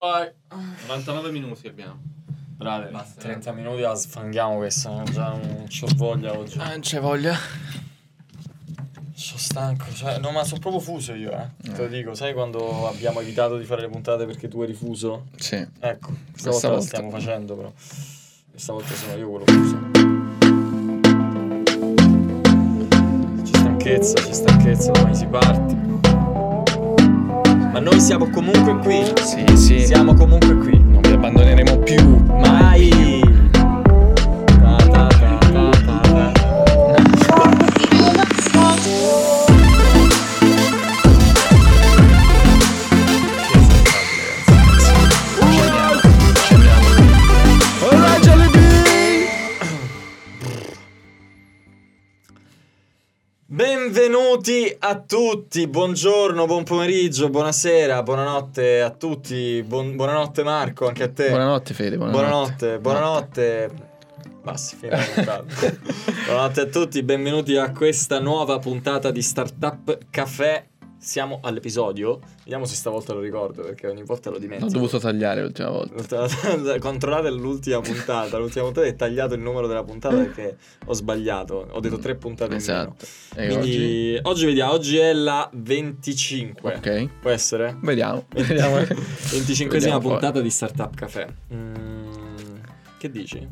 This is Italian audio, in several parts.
Vai. 99 minuti abbiamo. Bravi. Basta. 30 minuti la sfanghiamo questa. Già non c'ho voglia oggi. Ah, non c'è voglia. Sono stanco. Cioè, no, ma sono proprio fuso io, eh. Te lo dico. Sai quando abbiamo evitato di fare le puntate perché tu eri fuso? Sì. Ecco, questa, Questa volta, la volta. stiamo facendo, però. Questa volta sono io quello fuso. C'è stanchezza, c'è stanchezza, domani si parte. Ma noi siamo comunque qui. Sì, sì. Siamo comunque qui. Non vi abbandoneremo più. Mai! Ta Benvenuti a tutti, buongiorno, buon pomeriggio, buonasera, buonanotte a tutti, buon- buonanotte Marco, anche a te. Buonanotte, Fede. Buonanotte, Buonanotte. buonanotte. Basta, fine buonanotte a tutti, benvenuti a questa nuova puntata di Startup Café. Siamo all'episodio, vediamo se stavolta lo ricordo perché ogni volta lo Ho dimentico. dovuto tagliare l'ultima volta. Controllate l'ultima puntata. L'ultima puntata è tagliato il numero della puntata perché ho sbagliato. Ho detto tre puntate in meno. Esatto. Quindi oggi... vediamo, oggi è la 25. Ok. Può essere? Vediamo. Vediamo. 25esima Vediamo poi. puntata di Startup Café. Mm, che dici?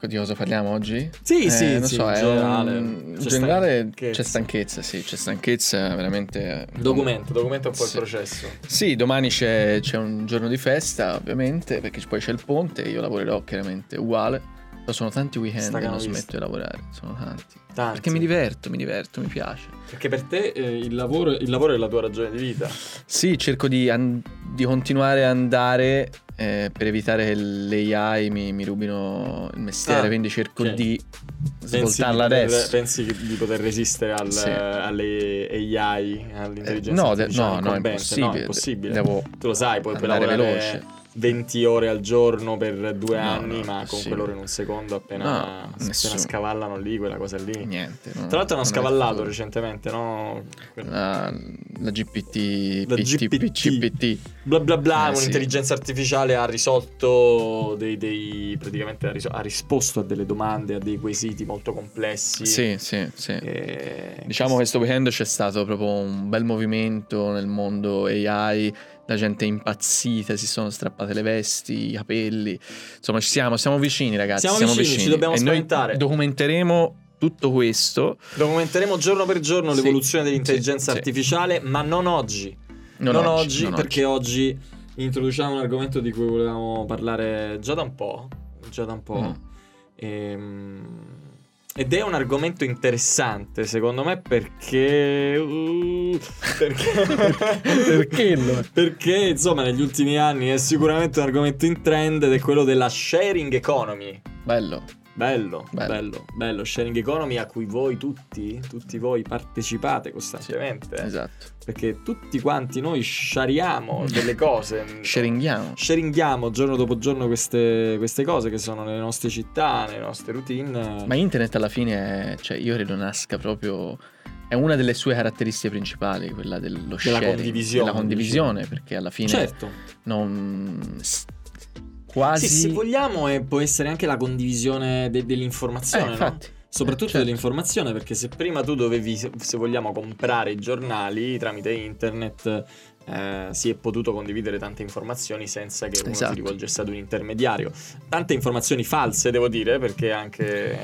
Di cosa parliamo oggi? Sì, Eh, sì, non sì, so, in generale. un- C'è generale stanchezza. c'è stanchezza, sì, c'è stanchezza veramente. Documento, documenta un po' Sì. il processo. Sì, domani c'è, c'è un giorno di festa, ovviamente, perché poi c'è il ponte, io lavorerò chiaramente uguale. Però sono tanti weekend Sta che non smetto di lavorare, sono tanti. Tanti. Perché mi diverto, mi diverto, mi piace. Perché per te eh, il, lavoro, il lavoro è la tua ragione di vita. Sì, cerco di, an- di continuare a andare eh, per evitare che le AI mi, mi rubino il mestiere, Ah, quindi cerco ok. di Pensi svoltarla poter- adesso. Pensi che- di poter resistere al- Sì. alle AI, all'intelligenza no, de- artificiale no, no, è impossibile. No, è impossibile. Devo Tu lo sai, puoi, andare lavorare veloce. 20 ore al giorno per due No, anni, no, ma con sì. quell'ora in un secondo appena, No, appena scavallano lì, quella cosa lì. niente. Tra l'altro hanno scavallato recentemente, no? La, la GPT, La PT, GPT. GPT. Bla bla bla, Eh, sì. un'intelligenza artificiale ha risolto dei, dei praticamente ha, risol- ha risposto a delle domande, a dei quesiti molto complessi. Sì, sì, sì. E- Diciamo che questo weekend c'è stato proprio un bel movimento nel mondo AI, la gente è impazzita, si sono strappate le vesti, i capelli. Insomma, ci siamo, siamo vicini ragazzi, Siamo vicini, ci dobbiamo e spaventare. documenteremo tutto questo. Documenteremo giorno per giorno Sì, l'evoluzione dell'intelligenza sì, sì. artificiale, ma non oggi. Non, oggi, non perché oggi. introduciamo un argomento di cui volevamo parlare già da un po'. Già da un po'. Mm. Ehm, ed è un argomento interessante, secondo me, perché. uh, perché. Perché no? Perché, insomma, negli ultimi anni è sicuramente un argomento in trend ed è quello della sharing economy. Bello. Bello, bello, Bello. bello, sharing economy a cui voi tutti, tutti voi partecipate costantemente. Esatto. Perché tutti quanti noi shariamo delle cose. Sharinghiamo. Sharinghiamo giorno dopo giorno queste, queste cose che sono nelle nostre città, nelle nostre routine. Ma internet alla fine, è, cioè io credo nasca proprio... È una delle sue caratteristiche principali, quella dello sharing, condivisione, Della condivisione, perché alla fine certo. non... Quasi... Sì, se vogliamo eh, può essere anche la condivisione de- Eh, dell'informazione, no? infatti. Soprattutto Eh, certo. dell'informazione, perché se prima tu dovevi, se vogliamo, comprare i giornali tramite internet, eh, si è potuto condividere tante informazioni senza che uno Esatto. si rivolgesse ad un intermediario. Tante informazioni false, devo dire, perché è anche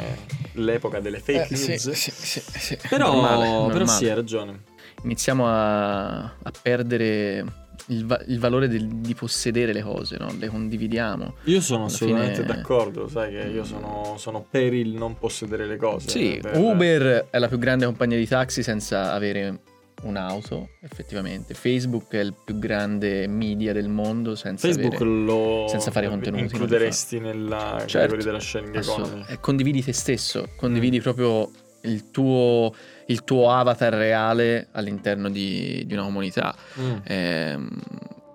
l'epoca delle fake Eh, news. sì, sì, sì. Però, Normale, però normale. sì, hai ragione. Iniziamo a, a perdere il, va- il valore del- di possedere le cose, no? Le condividiamo. Io sono assolutamente fine- d'accordo, sai che io sono, sono per il non possedere le cose. Sì, per- Uber è la più grande compagnia di taxi senza avere un'auto, effettivamente. Facebook è il più grande media del mondo senza Facebook avere... lo senza fare contenuti, includeresti nella Certo. categoria della sharing economy. eh, condividi te stesso, condividi Mm. proprio il tuo, il tuo avatar reale all'interno di, di una comunità. Mm. Ehm,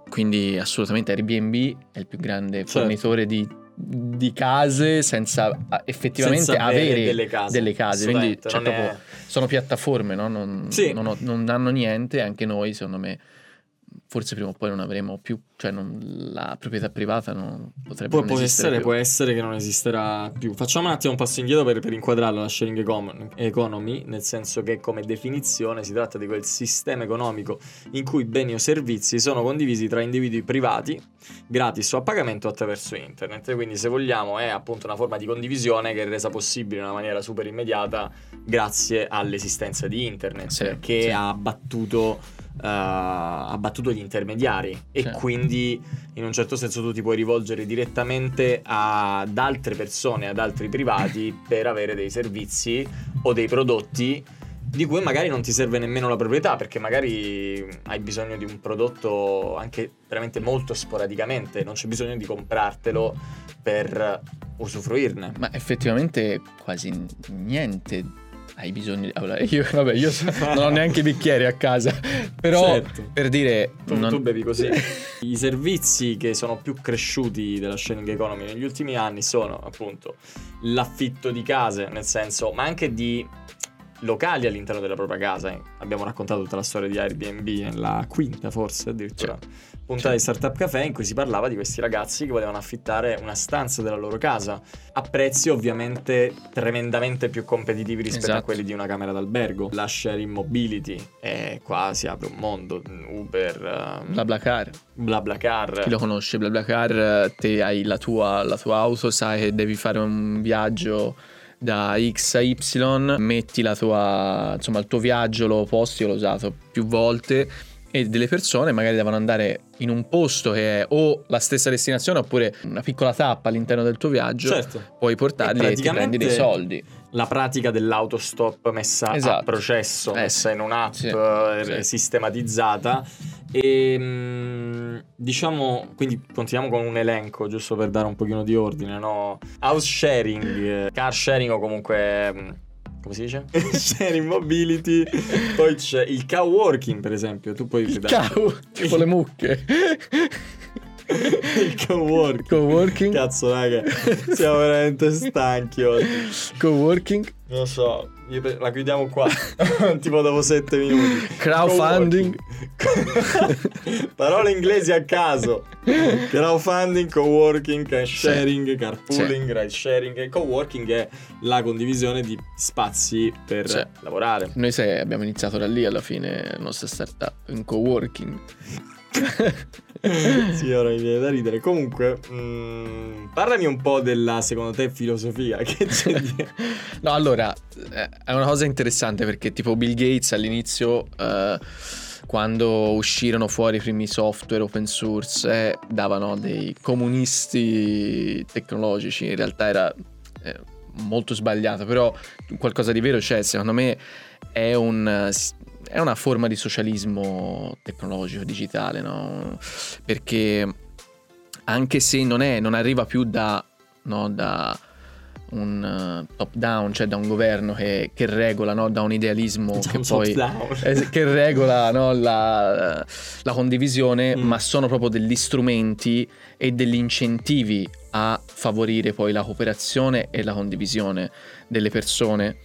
quindi assolutamente Airbnb è il più grande Certo. fornitore di, di case senza effettivamente Senza avere avere delle case. delle case. Quindi cioè, è- sono piattaforme, no? non, Sì. non ho- non danno niente, anche noi secondo me forse prima o poi non avremo più, cioè non- la proprietà privata non potrebbe Può, non può essere, più. può essere che non esisterà più. Facciamo un attimo un passo indietro per, per inquadrarlo la sharing econ- economy, nel senso che come definizione si tratta di quel sistema economico in cui beni o servizi sono condivisi tra individui privati, gratis o a pagamento attraverso internet. Quindi se vogliamo è appunto una forma di condivisione che è resa possibile in una maniera super immediata grazie all'esistenza di internet, Sì, che sì. ha abbattuto... eh, ha abbattuto gli intermediari. E quindi in un certo senso tu ti puoi rivolgere direttamente ad altre persone, ad altri privati per avere dei servizi o dei prodotti di cui magari non ti serve nemmeno la proprietà perché magari hai bisogno di un prodotto anche veramente molto sporadicamente, non c'è bisogno di comprartelo per usufruirne. Ma effettivamente quasi niente hai bisogno di... allora, io, vabbè, io so- non ho neanche i bicchieri a casa, però Certo. per dire... Tu, non- tu bevi così. I servizi che sono più cresciuti della sharing economy negli ultimi anni sono appunto l'affitto di case, nel senso, ma anche di locali all'interno della propria casa. Abbiamo raccontato tutta la storia di Airbnb, la quinta forse addirittura. Puntata di Startup Café in cui si parlava di questi ragazzi che volevano affittare una stanza della loro casa a prezzi ovviamente tremendamente più competitivi rispetto a Esatto. quelli di una camera d'albergo. La sharing mobility è qua si apre un mondo, Uber, ehm, BlaBlaCar, BlaBlaCar. chi lo conosce BlaBlaCar, te hai la tua, la tua auto, sai che devi fare un viaggio da X a Y, metti la tua, insomma il tuo viaggio, lo posti, io l'ho usato più volte e delle persone magari devono andare in un posto che è o la stessa destinazione oppure una piccola tappa all'interno del tuo viaggio, Certo. puoi portarli e, ti prendi dei soldi. La pratica dell'autostop messa a Esatto. processo, Eh, messa in un'app sì, eh, sì. sistematizzata. E mm, diciamo, quindi continuiamo con un elenco, giusto per dare un pochino di ordine, no? House sharing, eh, car sharing o comunque. Come si dice? sharing mobility. Poi c'è il coworking, per esempio. Tu puoi Il cavo, tipo le mucche. il coworking. Coworking. Cazzo, raga, siamo veramente stanchi oggi. Coworking. Non so, la chiudiamo qua. tipo dopo sette minuti. Crowdfunding. Parole inglesi a caso. Crowdfunding, coworking, car sharing, carpooling, ride sharing. Coworking è la condivisione di spazi per Sì. lavorare. Noi sei, abbiamo iniziato da lì alla fine la nostra startup, in coworking. sì, ora mi viene da ridere. Comunque, mm, parlami un po' della, secondo te, filosofia che c'è dietro. No, allora, eh, è una cosa interessante perché tipo Bill Gates all'inizio, eh, quando uscirono fuori i primi software open source, eh, davano dei comunisti tecnologici, in realtà era eh, molto sbagliato, però qualcosa di vero c'è, secondo me è un... È una forma di socialismo tecnologico, digitale, no? Perché anche se non, è, non arriva più da, no, da un top down, cioè da un governo che, che regola, no, da un idealismo Già che un poi eh, che regola no, la, la condivisione, Mm. ma sono proprio degli strumenti e degli incentivi a favorire poi la cooperazione e la condivisione delle persone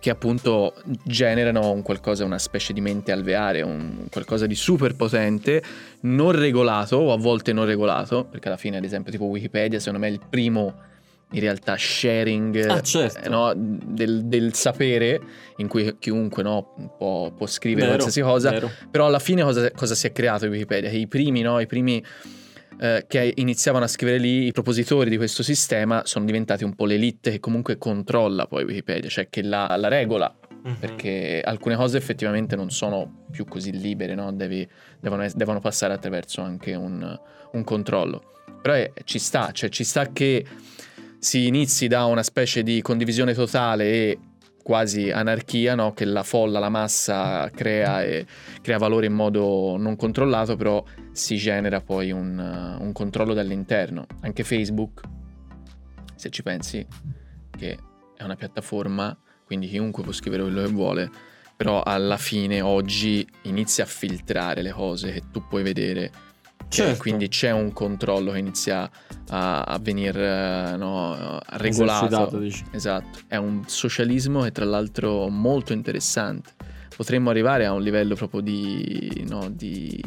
che appunto generano un qualcosa, una specie di mente alveare, un qualcosa di super potente, non regolato o a volte non regolato, perché alla fine ad esempio tipo Wikipedia secondo me è il primo in realtà sharing Ah, certo. eh, no, del, del sapere in cui chiunque no, può, può scrivere Vero, qualsiasi cosa, vero. però alla fine cosa, cosa si è creato Wikipedia? I primi, no, i primi eh, che iniziavano a scrivere lì, i propositori di questo sistema sono diventati un po' l'elite che comunque controlla poi Wikipedia, cioè che la, la regola, Mhm. perché alcune cose effettivamente non sono più così libere, no? Devi- devono, devono passare attraverso anche un, un controllo. Però eh, ci sta, cioè ci sta che si inizi da una specie di condivisione totale e quasi anarchia, no? che la folla, la massa crea e crea valore in modo non controllato, però si genera poi un, uh, un controllo dall'interno. Anche Facebook, se ci pensi, che è una piattaforma, quindi chiunque può scrivere quello che vuole, però alla fine oggi inizia a filtrare le cose che tu puoi vedere. Cioè, Certo. Quindi c'è un controllo che inizia a, a venire no, regolato. Esatto, è un socialismo che tra l'altro molto interessante. Potremmo arrivare a un livello proprio di, no, di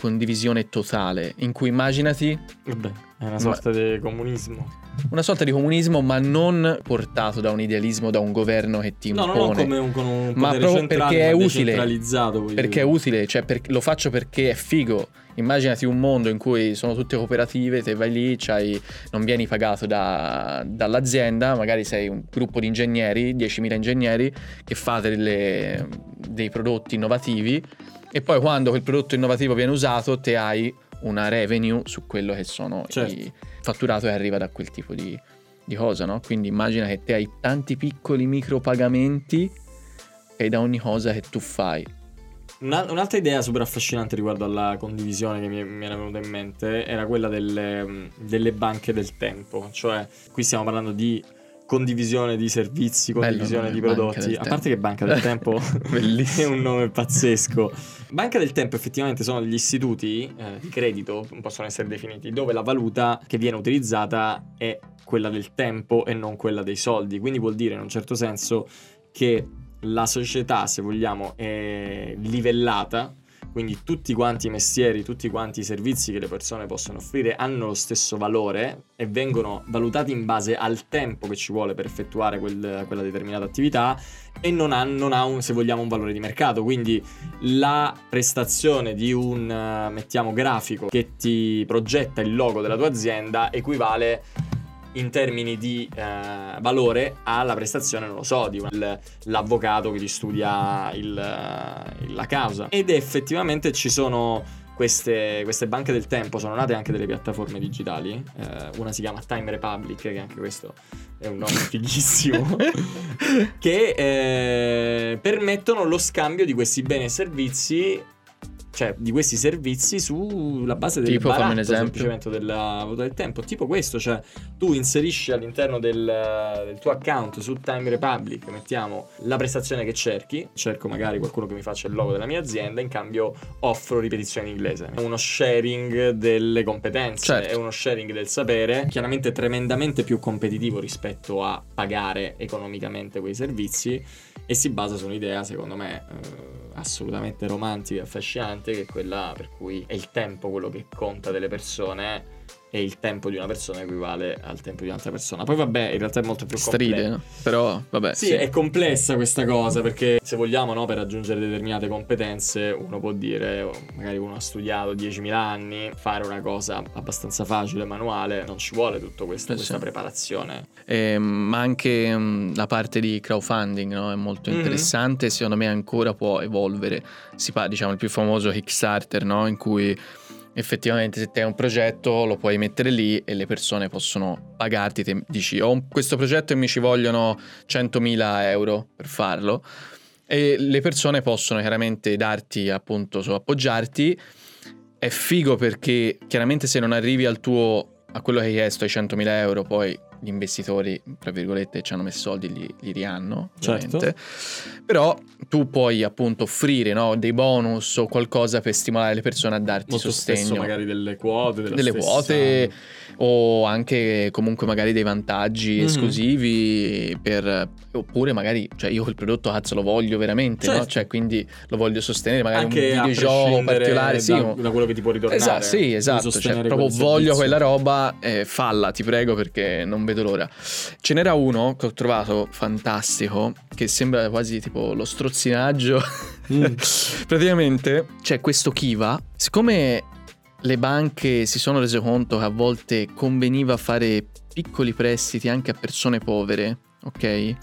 condivisione totale, in cui immaginati Vabbè, è una sorta di comunismo. una sorta di comunismo, ma non portato da un idealismo, da un governo che ti No, impone. no, no, come un, con un Ma proprio perché è ma utile. Perché è dire. utile, cioè per- lo faccio perché è figo. Immaginati un mondo in cui sono tutte cooperative, te vai lì, c'hai- non vieni pagato da- dall'azienda, magari sei un gruppo di ingegneri, 10.000 ingegneri, che fate delle- dei prodotti innovativi e poi quando quel prodotto innovativo viene usato te hai una revenue su quello che sono Certo. i fatturato che arriva da quel tipo di, di cosa, no? Quindi immagina che te hai tanti piccoli micropagamenti e da ogni cosa che tu fai. Una- un'altra idea super affascinante riguardo alla condivisione che mi, mi era venuta in mente era quella delle, delle banche del tempo. Cioè, qui stiamo parlando di condivisione di servizi, condivisione di prodotti. A parte che Banca del Tempo è un nome pazzesco. Banca del Tempo effettivamente sono degli istituti eh, di credito, possono essere definiti, dove la valuta che viene utilizzata è quella del tempo e non quella dei soldi. Quindi vuol dire in un certo senso che la società, se vogliamo, è livellata. Quindi tutti quanti i mestieri, tutti quanti i servizi che le persone possono offrire hanno lo stesso valore e vengono valutati in base al tempo che ci vuole per effettuare quel- quella determinata attività e non ha, non ha un, se vogliamo, un valore di mercato. Quindi la prestazione di un, mettiamo, grafico che ti progetta il logo della tua azienda equivale in termini di eh, valore alla prestazione, non lo so, di un- l'avvocato che ti studia il, la causa. Ed effettivamente ci sono queste, queste banche del tempo, sono nate anche delle piattaforme digitali. Eh, una si chiama Time Republic, che anche questo è un nome fighissimo, che eh, permettono lo scambio di questi beni e servizi. Cioè, di questi servizi sulla base del Tipo, baratto semplicemente della valuta del tempo. Tipo questo, cioè tu inserisci all'interno del, del tuo account su Time Republic, mettiamo la prestazione che cerchi, cerco magari qualcuno che mi faccia il logo della mia azienda, in cambio offro ripetizione in inglese. È uno sharing delle competenze, Certo. è uno sharing del sapere, chiaramente tremendamente più competitivo rispetto a pagare economicamente quei servizi e si basa su un'idea, secondo me, eh, assolutamente romantica e affascinante, che è quella per cui è il tempo quello che conta delle persone e il tempo di una persona equivale al tempo di un'altra persona. Poi vabbè, in realtà è molto più Stride, complesso. no? però vabbè. Sì, è complessa questa cosa perché se vogliamo, no, per raggiungere determinate competenze, uno può dire, oh, magari uno ha studiato 10.000 anni, fare una cosa abbastanza facile, manuale, non ci vuole tutta questa, Eh, questa sì. preparazione. Eh, ma anche mm, la parte di crowdfunding no? è molto Mhm. interessante, secondo me ancora può evolvere. Si fa, diciamo, il più famoso Kickstarter, no? in cui effettivamente se te hai un progetto lo puoi mettere lì e le persone possono pagarti, te dici ho questo progetto e mi ci vogliono 100.000 euro per farlo e le persone possono chiaramente darti appunto, so, appoggiarti. È figo perché chiaramente se non arrivi al tuo a quello che hai chiesto, ai 100.000 euro, poi gli investitori, tra virgolette, ci hanno messo soldi, li, li rihanno, Certo. Però tu puoi appunto offrire no, dei bonus o qualcosa per stimolare le persone a darti Molto sostegno. magari delle quote, delle stessa- quote o anche comunque magari dei vantaggi Mhm. esclusivi per oppure magari cioè io quel prodotto cazzo lo voglio veramente no? Certo. cioè quindi lo voglio sostenere magari Anche un videogioco particolare sì, da, un- da quello che ti può ritornare. Esatto, sì, esatto. Cioè, proprio voglio servizio. quella roba, eh, falla, ti prego, perché non vedo l'ora. Ce n'era uno che ho trovato fantastico, che sembra quasi tipo lo strozzinaggio. Mm. Praticamente c'è questo Kiva. Siccome le banche si sono rese conto che a volte conveniva fare piccoli prestiti anche a persone povere, ok?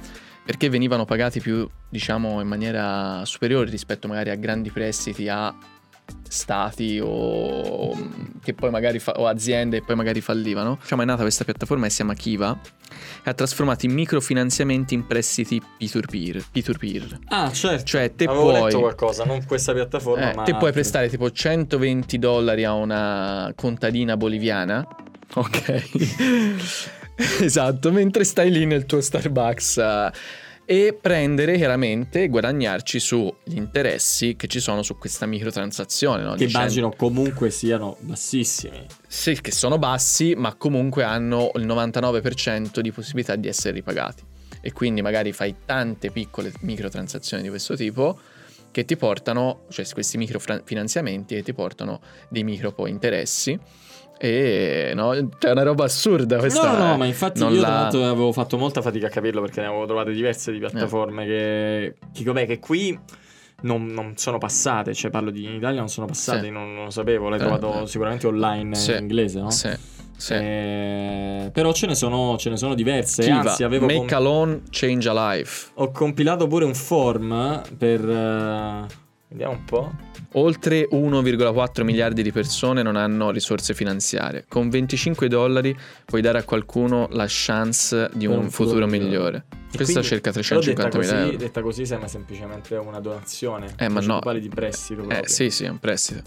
Perché venivano pagati più, diciamo, in maniera superiore rispetto magari a grandi prestiti a stati o che poi magari fa- o aziende e poi magari fallivano. Diciamo è nata questa piattaforma che si chiama Kiva e ha trasformato i microfinanziamenti in prestiti peer-to-peer. peer-to-peer. Ah, certo. Cioè te Avevo puoi letto qualcosa, non questa piattaforma, eh, ma te puoi prestare tipo 120 dollari a una contadina boliviana. Ok. esatto, mentre stai lì nel tuo Starbucks. eh, e prendere chiaramente e guadagnarci sugli interessi che ci sono su questa microtransazione. No? che Di cento- immagino comunque siano bassissimi. Sì, che sono bassi, ma comunque hanno il 99% di possibilità di essere ripagati. E quindi magari fai tante piccole microtransazioni di questo tipo che ti portano, cioè questi microfinanziamenti che ti portano dei micro poi interessi. E no, c'è una roba assurda questa. No, no, eh. ma infatti io la- avevo fatto molta fatica a capirlo perché ne avevo trovate diverse di piattaforme Eh. che, che, che qui non, non sono passate, cioè parlo di in Italia non sono passate, Sì. non, non lo sapevo, l'hai Eh, trovato eh. sicuramente online Sì. in inglese, no? Sì, sì. Eh, però ce ne sono, ce ne sono diverse, Kiva, anzi avevo Make com- a loan, change a life. ho compilato pure un form per... eh, vediamo un po'. Oltre 1,4 miliardi di persone non hanno risorse finanziarie. Con 25 dollari puoi dare a qualcuno la chance di Per un, futuro, migliore. E Questa però 350 detta mila euro. detta così sembra semplicemente una donazione. Eh, ma Invece no. di prestito proprio. Eh sì, sì, è un prestito.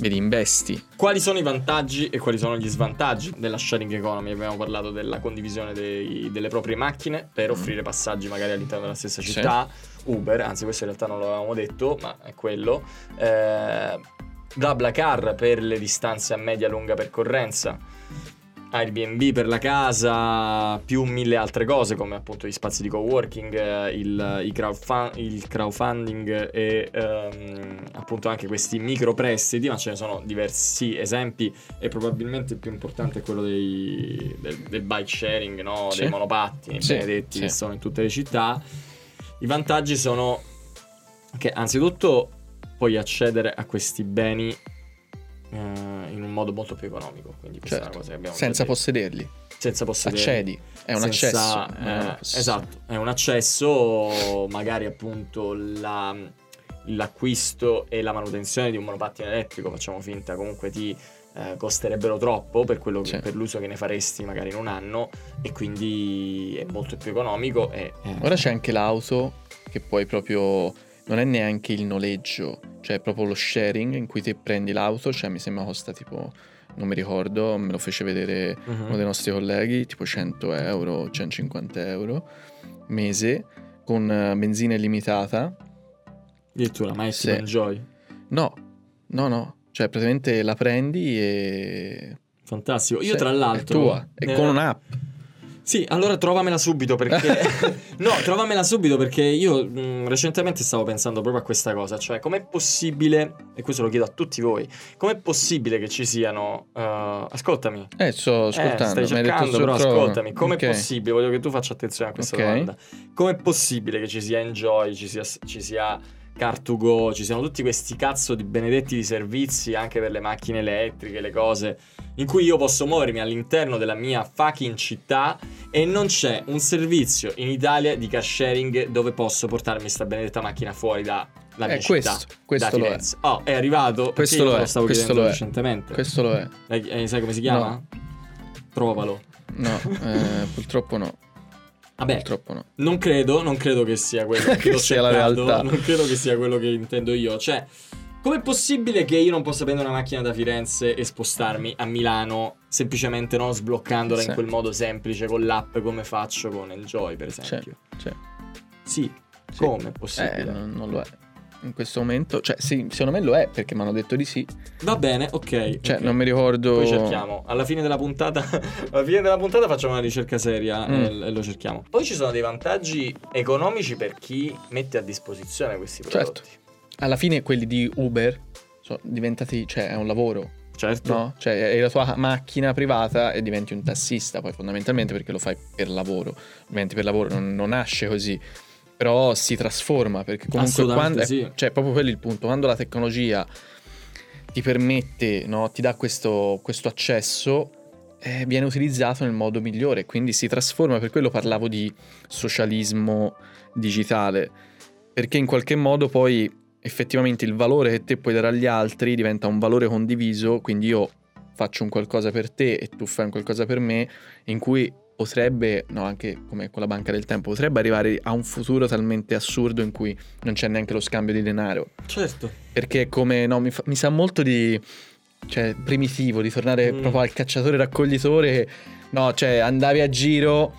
Vedi, investi. Quali sono i vantaggi e quali sono gli svantaggi della sharing economy? Abbiamo parlato della condivisione dei- delle proprie macchine per offrire passaggi magari all'interno della stessa Mm. Sì. città. Uber, anzi questo in realtà non lo avevamo detto, ma è quello. Eh, BlaBlaCar per le distanze a media lunga percorrenza. Airbnb per la casa, più mille altre cose come appunto gli spazi di coworking, eh, il, i crowdfun- il crowdfunding e ehm, appunto anche questi micro prestiti, ma ce ne sono diversi esempi e probabilmente il più importante è quello dei, del, del bike sharing, no? Dei monopattini Sì, benedetti che sì. sono in tutte le città. I vantaggi sono che anzitutto puoi accedere a questi beni eh, in un modo molto più economico, quindi questa è Certo. una cosa che abbiamo Senza detto. possederli. senza possederli. Accedi. È un Senza- accesso. eh, è esatto, è un accesso, magari appunto la- l'acquisto e la manutenzione di un monopattino elettrico, facciamo finta, comunque ti eh, costerebbero troppo per, quello che- per l'uso che ne faresti magari in un anno e quindi è molto più economico e, eh, Ora c'è anche l'auto che puoi proprio. Non è neanche il noleggio, cioè è proprio lo sharing in cui ti prendi l'auto, cioè mi sembra costa tipo, non mi ricordo, me lo fece vedere Mhm. uno dei nostri colleghi, tipo 100 euro, 150 euro mese, con eh, benzina illimitata. addirittura ma è Sì. enjoy. No, no, no, cioè praticamente la prendi e... Fantastico. Io Sì, tra l'altro È tua, e eh, con un'app. Sì, allora trovamela subito perché... no, trovamela subito perché io mh, recentemente stavo pensando proprio a questa cosa, cioè com'è possibile, e questo lo chiedo a tutti voi, com'è possibile che ci siano... eh, ascoltami. Eh, sto Eh, ascoltando. stai hai detto cercando, però trovo. ascoltami, com'è Ok. possibile, voglio che tu faccia attenzione a questa Ok. domanda, com'è possibile che ci sia Enjoy, ci sia, ci sia Car2Go, ci siano tutti questi cazzo di benedetti di servizi anche per le macchine elettriche, le cose, in cui io posso muovermi all'interno della mia fucking città e non c'è un servizio in Italia di car sharing dove posso portarmi sta benedetta macchina fuori da la mia Eh, città. questo, questo lo è. Oh, è arrivato. Questo lo è, lo stavo questo chiedendo lo è. recentemente. Questo lo è. Eh, eh, sai come si chiama? Trovalo. No, eh, purtroppo no. Vabbè, Purtroppo no. non credo, non credo che sia quello Che l'ho sia la cercato, realtà. Non credo che sia quello che intendo io. Cioè, com'è possibile che io non possa prendere una macchina da Firenze e spostarmi a Milano semplicemente non sbloccandola in Sì. quel modo semplice con l'app come faccio con Enjoy, per esempio? Cioè, Sì, sì. come è Eh, possibile? non, non lo è. In questo momento, cioè, sì, secondo me lo è perché mi hanno detto di sì. Va bene, ok. Cioè, ok. non mi ricordo. Poi cerchiamo. Alla fine della puntata, alla fine della puntata facciamo una ricerca seria Mm. e, lo cerchiamo. Poi ci sono dei vantaggi economici per chi mette a disposizione questi Certo. prodotti. Alla fine, quelli di Uber sono diventati, cioè, è un lavoro. Certo. No? Cioè, è la tua macchina privata e diventi un tassista, poi fondamentalmente perché lo fai per lavoro. Ovviamente per lavoro non, non nasce così, però si trasforma perché comunque quando... sì. Cioè, proprio quello è il punto. Quando la tecnologia ti permette, no, ti dà questo, questo accesso, eh, viene utilizzato nel modo migliore, quindi si trasforma. Per quello parlavo di socialismo digitale, perché in qualche modo poi effettivamente il valore che te puoi dare agli altri diventa un valore condiviso, quindi io faccio un qualcosa per te e tu fai un qualcosa per me, in cui potrebbe, no, anche come con la banca del tempo, potrebbe arrivare a un futuro talmente assurdo in cui non c'è neanche lo scambio di denaro. Certo. Perché come, no, mi, fa- mi sa molto di, cioè, primitivo, di tornare Mm. proprio al cacciatore raccoglitore, no, cioè andavi a giro,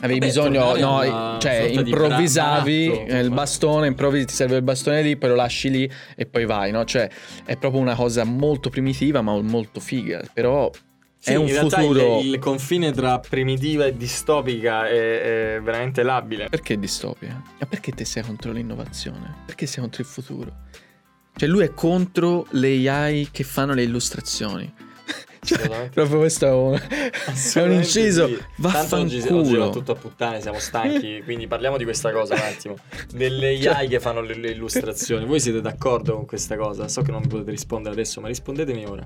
avevi Vabbè, bisogno, no, cioè improvvisavi eh, il bastone, improvvisi, ti serve il bastone lì, poi lo lasci lì e poi vai, no? Cioè è proprio una cosa molto primitiva ma molto figa, però Sì, è un in realtà futuro... il, il confine tra primitiva e distopica è, è veramente labile. Perché distopia? Ma perché te sei contro l'innovazione? Perché sei contro il futuro? Cioè lui è contro le AI che fanno le illustrazioni. Cioè, Assolutamente. proprio questo è un, è un Assolutamente inciso. sì. Tanto oggi, oggi va tutto a puttane, siamo stanchi, quindi parliamo di questa cosa un attimo. Delle Cioè- AI che fanno le, le illustrazioni. Voi siete d'accordo con questa cosa? So che non mi potete rispondere adesso, ma rispondetemi ora.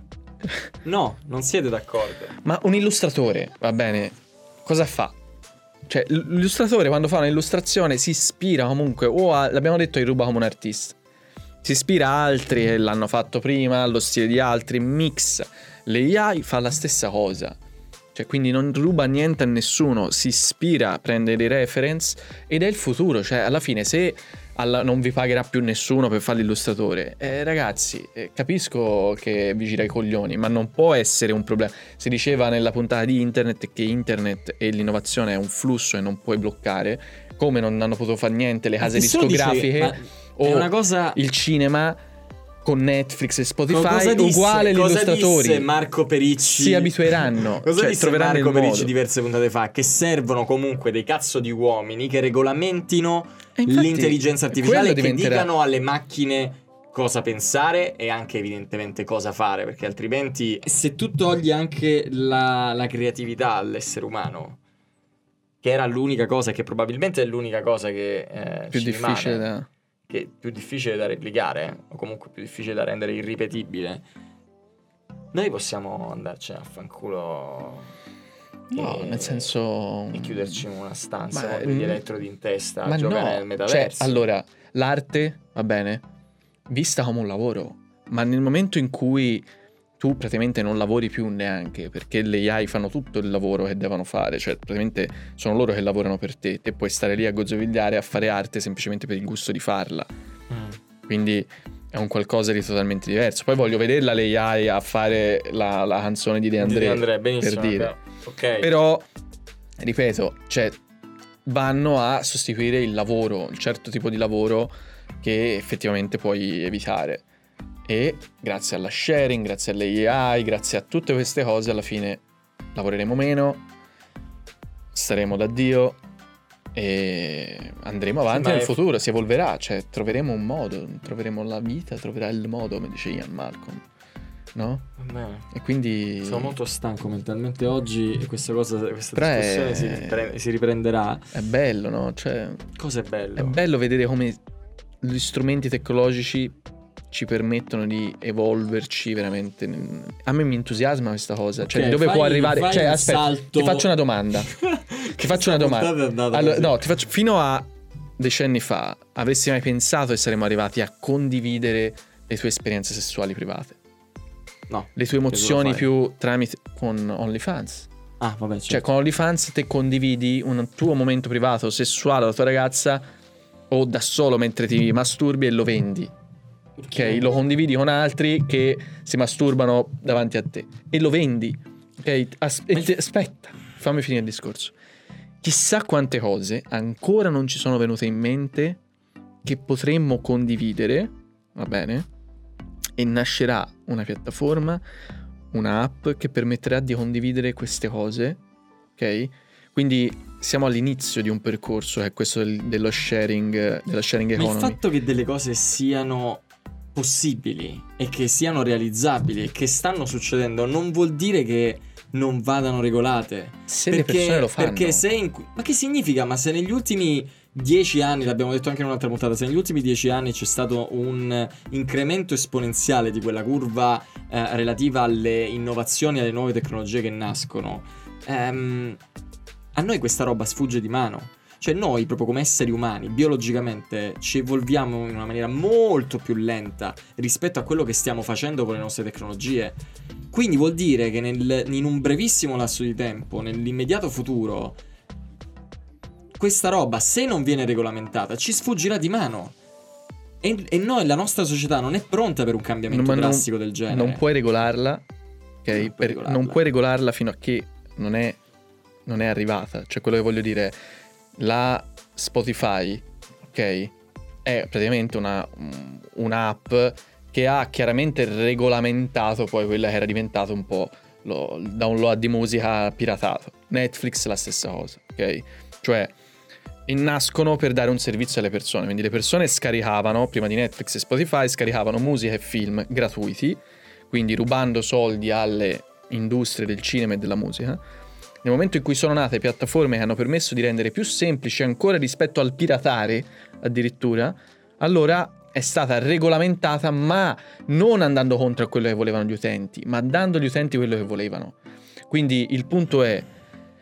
No, non siete d'accordo. Ma un illustratore, va bene, cosa fa? Cioè, l'illustratore quando fa un'illustrazione si ispira comunque, o a, l'abbiamo detto, ruba come un artista. Si ispira a altri che l'hanno fatto prima, allo stile di altri, mixa. Le AI fa la stessa cosa. Cioè, quindi non ruba niente a nessuno, si ispira, prende dei reference ed è il futuro. Cioè, alla fine, se alla- non vi pagherà più nessuno per fare l'illustratore, eh, ragazzi, eh, capisco che vi gira i coglioni, ma non può essere un problema. Si diceva nella puntata di internet che internet e l'innovazione è un flusso e non puoi bloccare, come non hanno potuto fare niente le case dice discografiche ma o è una cosa il cinema con Netflix e Spotify, disse- uguale agli cosa illustratori. disse Marco Pericci? Si abitueranno, Cosa cioè, disse troveranno Marco Pericci diverse puntate fa? Che servono comunque dei cazzo di uomini che regolamentino infatti, l'intelligenza artificiale e che diventerà- dicano alle macchine cosa pensare e anche evidentemente cosa fare, perché altrimenti se tu togli anche la, la creatività all'essere umano, che era l'unica cosa, che probabilmente è l'unica cosa che eh, più ci difficile rimane, da... che è più difficile da replicare, o comunque più difficile da rendere irripetibile, noi possiamo andarcene a fanculo. No, e- nel senso... E chiuderci in una stanza Ma- con degli mm, elettrodi in testa a Ma giocare no, nel cioè, metaverso. allora, l'arte, va bene, vista come un lavoro, ma nel momento in cui tu praticamente non lavori più neanche, perché le AI fanno tutto il lavoro che devono fare, cioè praticamente sono loro che lavorano per te, te puoi stare lì a gozzovigliare, a fare arte semplicemente per il gusto di farla. Mm. Quindi è un qualcosa di totalmente diverso. Poi voglio vederla le AI a fare la, la canzone di De André, Di Andrea, benissimo. per dire. però. Ok. Però, ripeto, cioè, vanno a sostituire il lavoro, il certo tipo di lavoro che effettivamente puoi evitare. E grazie alla sharing, grazie alle AI, grazie a tutte queste cose, alla fine lavoreremo meno, staremo da Dio e andremo avanti ma nel futuro, si evolverà, cioè troveremo un modo, troveremo la vita, troverà il modo, come dice Ian Malcolm, no? Bene. E quindi... Sono molto stanco mentalmente oggi e questa cosa, questa è- discussione si, ripre- si riprenderà. È bello, no? Cioè, Cosa è bello? È bello vedere come gli strumenti tecnologici ci permettono di evolverci veramente. A me mi entusiasma questa cosa. Cioè, Ok, dove fai- può arrivare? Cioè, aspetta, salto- ti faccio una domanda. Ti faccio una domanda. Allora, no, ti faccio, fino a decenni fa, avresti mai pensato che saremmo arrivati a condividere le tue esperienze sessuali private? No. Le tue emozioni più tramite con OnlyFans? Ah, vabbè, Cioè, certo. con OnlyFans te condividi un tuo momento privato sessuale alla tua ragazza o da solo mentre ti masturbi e lo vendi. Ok? Lo condividi con altri che si masturbano davanti a te e lo vendi. Ok? As- te- aspetta, fammi finire il discorso. Chissà quante cose ancora non ci sono venute in mente che potremmo condividere, va bene? E nascerà una piattaforma, un'app che permetterà di condividere queste cose, ok? Quindi siamo all'inizio di un percorso è questo del- dello sharing, della sharing Ma il economy. fatto che delle cose siano possibili e che siano realizzabili e che stanno succedendo non vuol dire che non vadano regolate. Se le persone lo fanno. Perché se in- ma che significa? Ma se negli ultimi dieci anni, l'abbiamo detto anche in un'altra puntata, se negli ultimi dieci anni c'è stato un incremento esponenziale di quella curva eh, relativa alle innovazioni e alle nuove tecnologie che nascono, ehm, a noi questa roba sfugge di mano. Cioè noi proprio come esseri umani, biologicamente, ci evolviamo in una maniera molto più lenta rispetto a quello che stiamo facendo con le nostre tecnologie. Quindi vuol dire che nel- in un brevissimo lasso di tempo, nell'immediato futuro, questa roba, se non viene regolamentata, ci sfuggirà di mano. E, e noi, la nostra società, non è pronta per un cambiamento non- drastico del genere. Non puoi regolarla, ok? Non puoi Per- regolarla. non puoi regolarla fino a che non è, non è arrivata. Cioè, quello che voglio dire, la Spotify, ok? È praticamente una, un'app che ha chiaramente regolamentato poi quella che era diventata un po' lo- il download di musica piratato. Netflix la stessa cosa, ok? Cioè nascono per dare un servizio alle persone, quindi le persone scaricavano, prima di Netflix e Spotify, scaricavano musica e film gratuiti, quindi rubando soldi alle industrie del cinema e della musica. Nel momento in cui sono nate piattaforme che hanno permesso di rendere più semplice ancora rispetto al piratare addirittura, allora è stata regolamentata ma non andando contro a quello che volevano gli utenti, ma dando agli utenti quello che volevano. Quindi il punto è,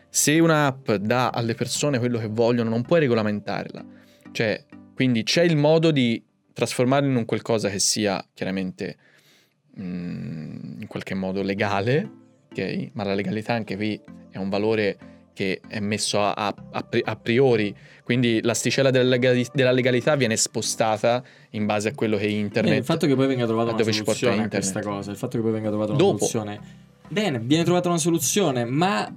se un'app dà alle persone quello che vogliono, non puoi regolamentarla. Cioè, quindi c'è il modo di trasformarlo in un qualcosa che sia chiaramente mm, in qualche modo legale, ok? Ma la legalità anche qui è un valore che è messo a, a- a pri- a priori, quindi l'asticella della, legali- della legalità viene spostata in base a quello che internet... Bene, il fatto che poi venga trovata una soluzione a questa cosa, il fatto che poi venga trovata una Dopo. soluzione. Bene, viene trovata una soluzione, ma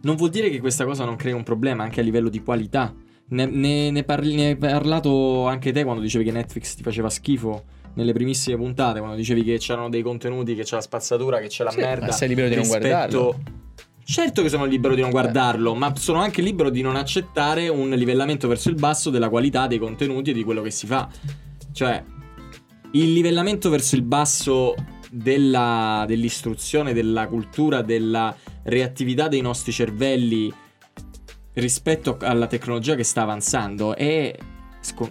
non vuol dire che questa cosa non crei un problema anche a livello di qualità. Ne, ne- ne parli- ne hai parlato anche te quando dicevi che Netflix ti faceva schifo nelle primissime puntate, quando dicevi che c'erano dei contenuti, che c'è la spazzatura, che c'è la Sì, merda. ma sei libero di non guardarlo. Certo che sono libero di non guardarlo, ma sono anche libero di non accettare un livellamento verso il basso della qualità dei contenuti e di quello che si fa. Cioè, il livellamento verso il basso della- dell'istruzione, della cultura, della reattività dei nostri cervelli rispetto alla tecnologia che sta avanzando è,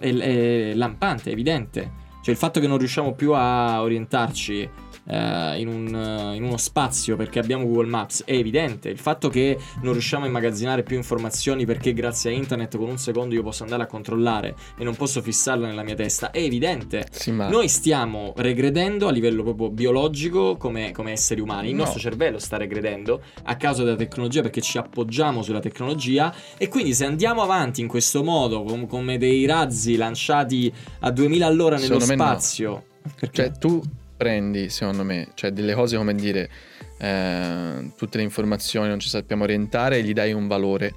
è- è lampante, è evidente. Cioè il fatto che non riusciamo più a orientarci eh, in, un- in uno spazio perché abbiamo Google Maps è evidente. Il fatto che non riusciamo a immagazzinare più informazioni perché grazie a internet con un secondo io posso andare a controllare e non posso fissarla nella mia testa è evidente. Sì, ma... Noi stiamo regredendo a livello proprio biologico come, come esseri umani. Il No. nostro cervello sta regredendo a causa della tecnologia perché ci appoggiamo sulla tecnologia. E quindi, se andiamo avanti in questo modo, com- come dei razzi lanciati a 2000 all'ora nello Secondo me no. spazio, perché Cioè, tu prendi, secondo me, cioè delle cose come dire eh, tutte le informazioni non ci sappiamo orientare gli dai un valore,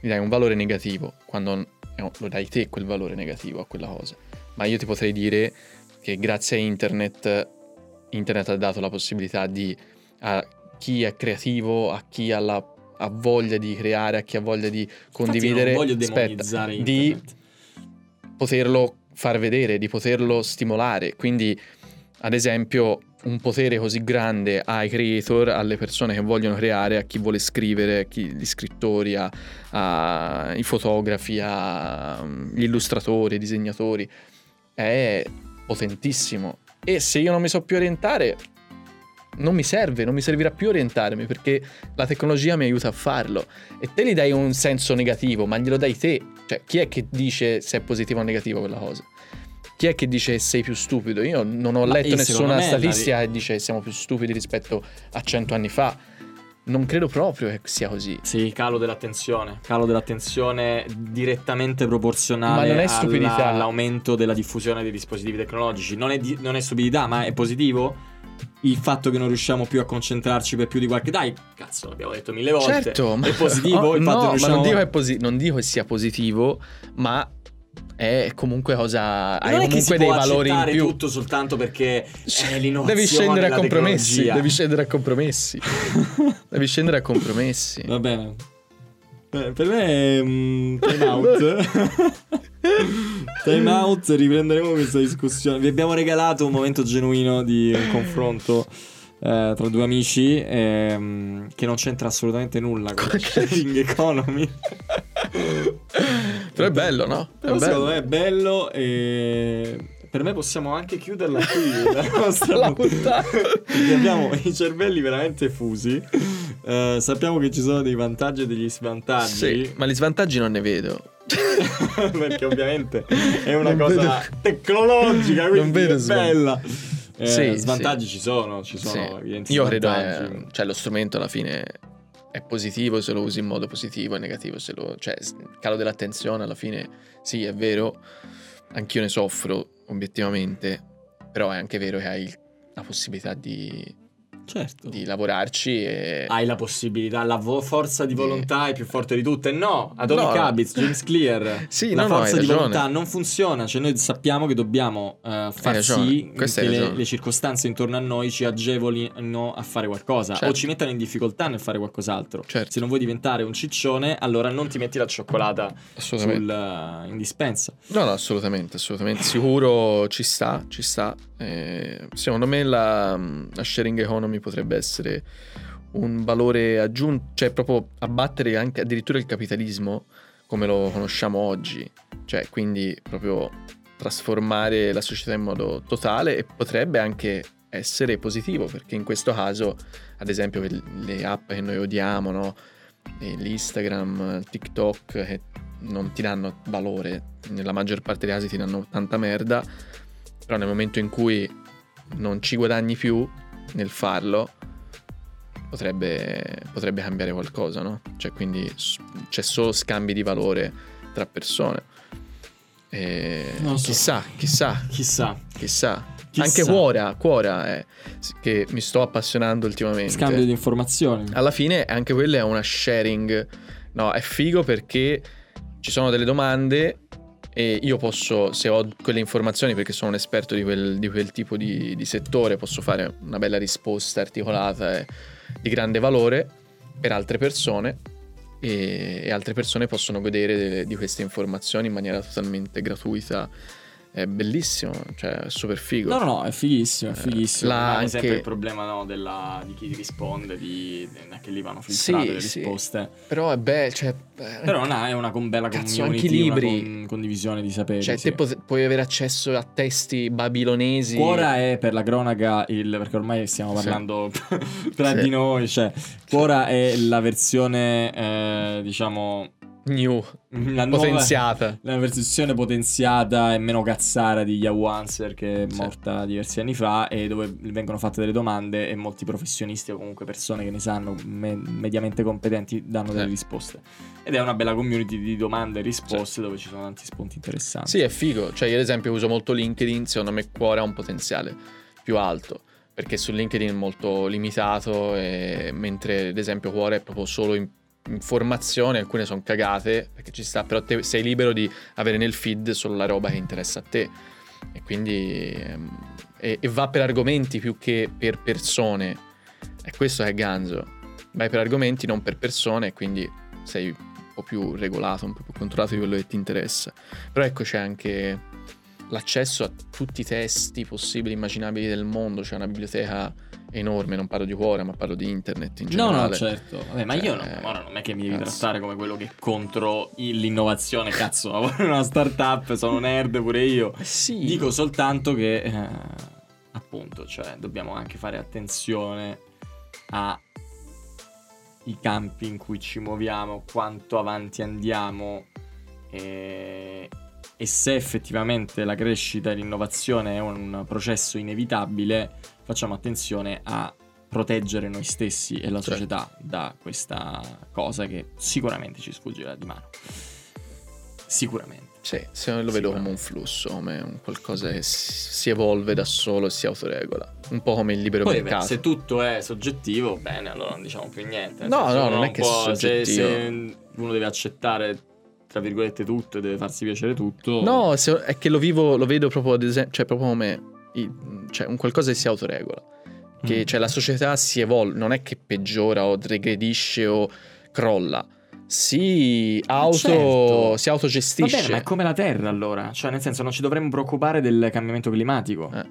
gli dai un valore negativo, quando eh, lo dai te quel valore negativo a quella cosa. Ma io ti potrei dire che grazie a internet, internet ha dato la possibilità di a chi è creativo, a chi ha, la- ha voglia di creare, a chi ha voglia di condividere, aspetta, di poterlo far vedere, di poterlo stimolare. Quindi, ad esempio, un potere così grande ai creator, alle persone che vogliono creare, a chi vuole scrivere, a chi, gli scrittori, ai fotografi, agli illustratori, ai disegnatori, è potentissimo. E se io non mi so più orientare, non mi serve, non mi servirà più orientarmi perché la tecnologia mi aiuta a farlo. E te gli dai un senso negativo, ma glielo dai te. Cioè, chi è che dice se è positivo o negativo quella cosa? Chi è che dice sei più stupido? Io non ho Ma, letto nessuna statistica che dice siamo più stupidi rispetto a cento anni fa. Non credo proprio che sia così. Sì, calo dell'attenzione. Calo dell'attenzione direttamente proporzionale Ma non è stupidità. all'aumento della diffusione dei dispositivi tecnologici. Non è, di- non è stupidità, ma è positivo. Il fatto che non riusciamo più a concentrarci per più di qualche. Dai, cazzo, l'abbiamo detto mille volte. Certo, ma È positivo Oh, il no, fatto che ma riusciamo non dico, che è posi- non dico che sia positivo, ma è comunque cosa. Hai non si comunque dei valori in più. tutto soltanto perché è l'innovazione Devi scendere a compromessi. tecnologia. Devi scendere a compromessi. devi scendere a compromessi. Va bene. Per me è mm, time out. time out, riprenderemo questa discussione. Vi abbiamo regalato un momento genuino di un confronto eh, tra due amici ehm, che non c'entra assolutamente nulla con la sharing economy. Però è bello, no? È Però secondo bello. me è bello e per me possiamo anche chiuderla qui la nostra La puntata. Perché abbiamo i cervelli veramente fusi. Eh, sappiamo che ci sono dei vantaggi e degli svantaggi. Sì, ma gli svantaggi non ne vedo. perché ovviamente è una Non cosa vedo- tecnologica, quindi Non vedo è bella. Eh, Sì, svantaggi ci sono, ci sono Sì. Io credo è, cioè lo strumento alla fine è positivo se lo usi in modo positivo e negativo se lo cioè calo dell'attenzione alla fine sì, è vero. Anch'io ne soffro obiettivamente, però è anche vero che hai la possibilità di Certo. di lavorarci e... Hai la possibilità, la vo- forza di volontà è più forte di tutte. No, Atomic No. Habits, James Clear. Sì, la no, no, forza hai di ragione. volontà non funziona. Cioè, noi sappiamo che dobbiamo eh, far sì che le, le circostanze intorno a noi ci agevolino a fare qualcosa Certo. o ci mettano in difficoltà nel fare qualcos'altro. Certo. Se non vuoi diventare un ciccione, allora non ti metti la cioccolata sul, eh, in dispensa. No, no, assolutamente, assolutamente. Sicuro ci sta, ci sta. Eh, secondo me la, la sharing economy potrebbe essere un valore aggiunto, cioè proprio abbattere anche addirittura il capitalismo come lo conosciamo oggi. Cioè, quindi proprio trasformare la società in modo totale e potrebbe anche essere positivo perché in questo caso, ad esempio, le- app che noi odiamo, no? L'Instagram, TikTok, che non ti danno valore, nella maggior parte dei casi ti danno tanta merda, però nel momento in cui non ci guadagni più nel farlo, potrebbe, potrebbe cambiare qualcosa, no? Cioè quindi c'è solo scambi di valore tra persone. E Non so. Chissà, chissà, Chissà. chissà. Chissà. Anche Quora, Quora è che mi sto appassionando ultimamente. Scambio di informazioni. Alla fine anche quella è una sharing. No, è figo perché ci sono delle domande e io posso, se ho quelle informazioni perché sono un esperto di quel, di quel tipo di, di settore, posso fare una bella risposta articolata e di grande valore per altre persone e, e altre persone possono godere de- di queste informazioni in maniera totalmente gratuita. È bellissimo, cioè è super figo. No, no, no, è fighissimo, è Eh, fighissimo. è anche- sempre il problema no, della- di chi risponde, di, che lì vanno filtrate Sì, le sì. risposte. Però è bello, cioè... eh, Però non è una con bella Cazzo, community, anche libri. una con- condivisione di saperi. Cioè, sì. te pot- puoi avere accesso a testi babilonesi. Quora è per la cronaca il perché ormai stiamo Sì. parlando tra Sì. di noi, cioè Quora è la versione eh, diciamo new, la nuova potenziata. la versione potenziata e meno cazzara di Yahoo Answer che è Sì. morta diversi anni fa e dove vengono fatte delle domande e molti professionisti o comunque persone che ne sanno me- mediamente competenti danno delle Sì. risposte. Ed è una bella community di domande e risposte dove ci sono tanti spunti interessanti. Sì, è figo. Cioè, io ad esempio uso molto LinkedIn, secondo me Quora ha un potenziale più alto. Perché su LinkedIn è molto limitato, e- mentre ad esempio Quora è proprio solo in- informazioni, alcune sono cagate, perché ci sta, però te sei libero di avere nel feed solo la roba che interessa a te. E quindi... ehm, e, e va per argomenti più che per persone. E questo è ganzo. Vai per argomenti, non per persone, e quindi sei un po' più regolato, un po' più controllato di quello che ti interessa. Però ecco c'è anche l'accesso a tutti i testi possibili e immaginabili del mondo, c'è una biblioteca enorme, non parlo di cuore, ma parlo di internet in No, generale. no, certo. Vabbè, ma io Cioè, non, ora non è che mi devi cazzo. trattare come quello che è contro l'innovazione. Cazzo, lavoro in una startup, sono nerd pure io. Eh Sì. Dico soltanto che, eh, appunto, cioè, dobbiamo anche fare attenzione ai campi in cui ci muoviamo, quanto avanti andiamo e, e se effettivamente la crescita e l'innovazione è un processo inevitabile, facciamo attenzione a proteggere noi stessi e la Certo. società da questa cosa che sicuramente ci sfuggirà di mano. Sicuramente. Sì, se lo vedo come un flusso, come un qualcosa che si evolve da solo e si autoregola. Un po' come il libero Poi beh, mercato. se tutto è soggettivo, bene, allora non diciamo più niente. No, no, non è che è può- se- soggettivo. Se, uno deve accettare, tra virgolette, tutto e deve farsi piacere tutto. No, se- è che lo vivo, lo vedo proprio ad esempio, cioè proprio come cioè, un qualcosa che si autoregola. Che Mm. cioè, la società si evolve, non è che peggiora o regredisce o crolla. Si, auto, certo. si autogestisce. bene, ma è come la Terra allora. Cioè, nel senso, non ci dovremmo preoccupare del cambiamento climatico. Eh.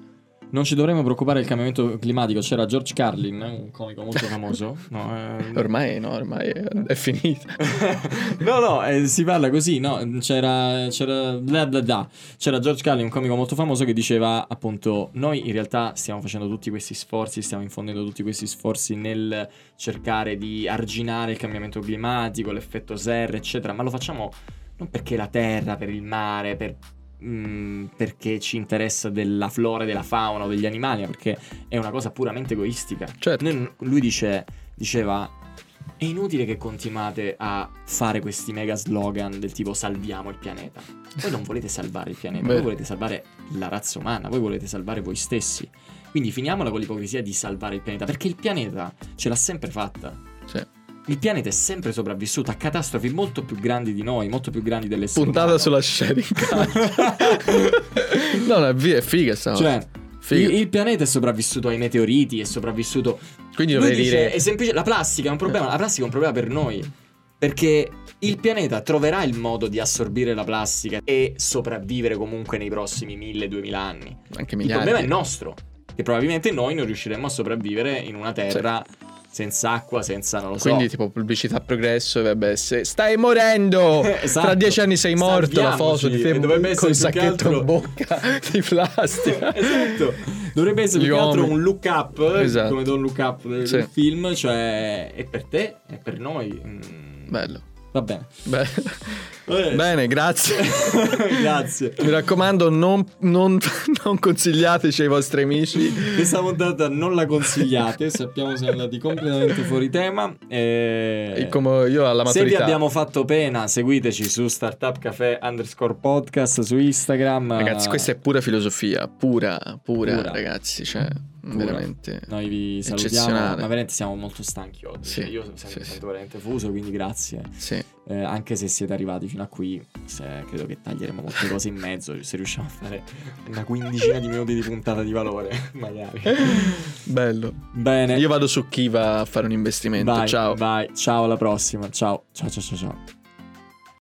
Non ci dovremmo preoccupare del cambiamento climatico. C'era George Carlin, un comico molto famoso. No, eh, Ormai no, ormai è, finita. no, no, eh, si parla così, no? C'era, c'era, bla bla bla. c'era George Carlin, un comico molto famoso, che diceva appunto: Noi in realtà stiamo facendo tutti questi sforzi, stiamo infondendo tutti questi sforzi nel cercare di arginare il cambiamento climatico, l'effetto serra, eccetera, ma lo facciamo non perché la terra, per il mare, per, mm, perché ci interessa della flora, della fauna o degli animali, ma perché è una cosa puramente egoistica. Certo. Noi- lui dice, diceva: È inutile che continuate a fare questi mega slogan del tipo salviamo il pianeta. Voi non volete salvare il pianeta, voi Vero. volete salvare la razza umana, voi volete salvare voi stessi. Quindi finiamola con l'ipocrisia di salvare il pianeta, perché il pianeta ce l'ha sempre fatta. Sì. Il pianeta è sempre sopravvissuto a catastrofi molto più grandi di noi, molto più grandi dell'essere Puntata umano. sulla sharing no, no, è figa sta cosa. Cioè, Figa. il, il pianeta è sopravvissuto ai meteoriti, è sopravvissuto Quindi dovrei dice, dire... è semplice, la plastica è un problema, la plastica è un problema per noi. Perché il pianeta troverà il modo di assorbire la plastica e sopravvivere comunque nei prossimi 1000-2000 anni. Anche Il miliardi. problema è nostro, che probabilmente noi non riusciremo a sopravvivere in una terra senza acqua, senza non lo so. Quindi tipo pubblicità progresso e vabbè se stai morendo Esatto. tra dieci anni sei morto la foto di te dovrebbe con essere il più che sacchetto altro- in bocca di plastica esatto. Dovrebbe essere Gli più che altro un look up, Esatto. come Don Look Up del, Sì. film, cioè è per te, è per noi. Mm, bello Va bene. Be- Vabbè. Bene grazie Grazie. mi raccomando non, non, non consigliateci ai vostri amici Questa puntata non la consigliate, sappiamo siamo andati completamente fuori tema. E... E come io alla Se vi maturità abbiamo fatto pena, seguiteci su Startup Café underscore podcast su Instagram. ragazzi questa è pura filosofia pura pura, Pura. ragazzi cioè Pura. veramente Noi vi salutiamo, ma veramente siamo molto stanchi oggi. Sì, io sì, sento sì. veramente fuso, quindi grazie. sì Eh, anche se siete arrivati fino a qui, se- credo che taglieremo molte cose in mezzo. Se riusciamo a fare una quindicina di minuti di puntata di valore, magari. bello Bene. io vado su Kiva a fare un investimento vai, ciao Vai, ciao, alla prossima. Ciao, ciao, ciao, ciao. ciao.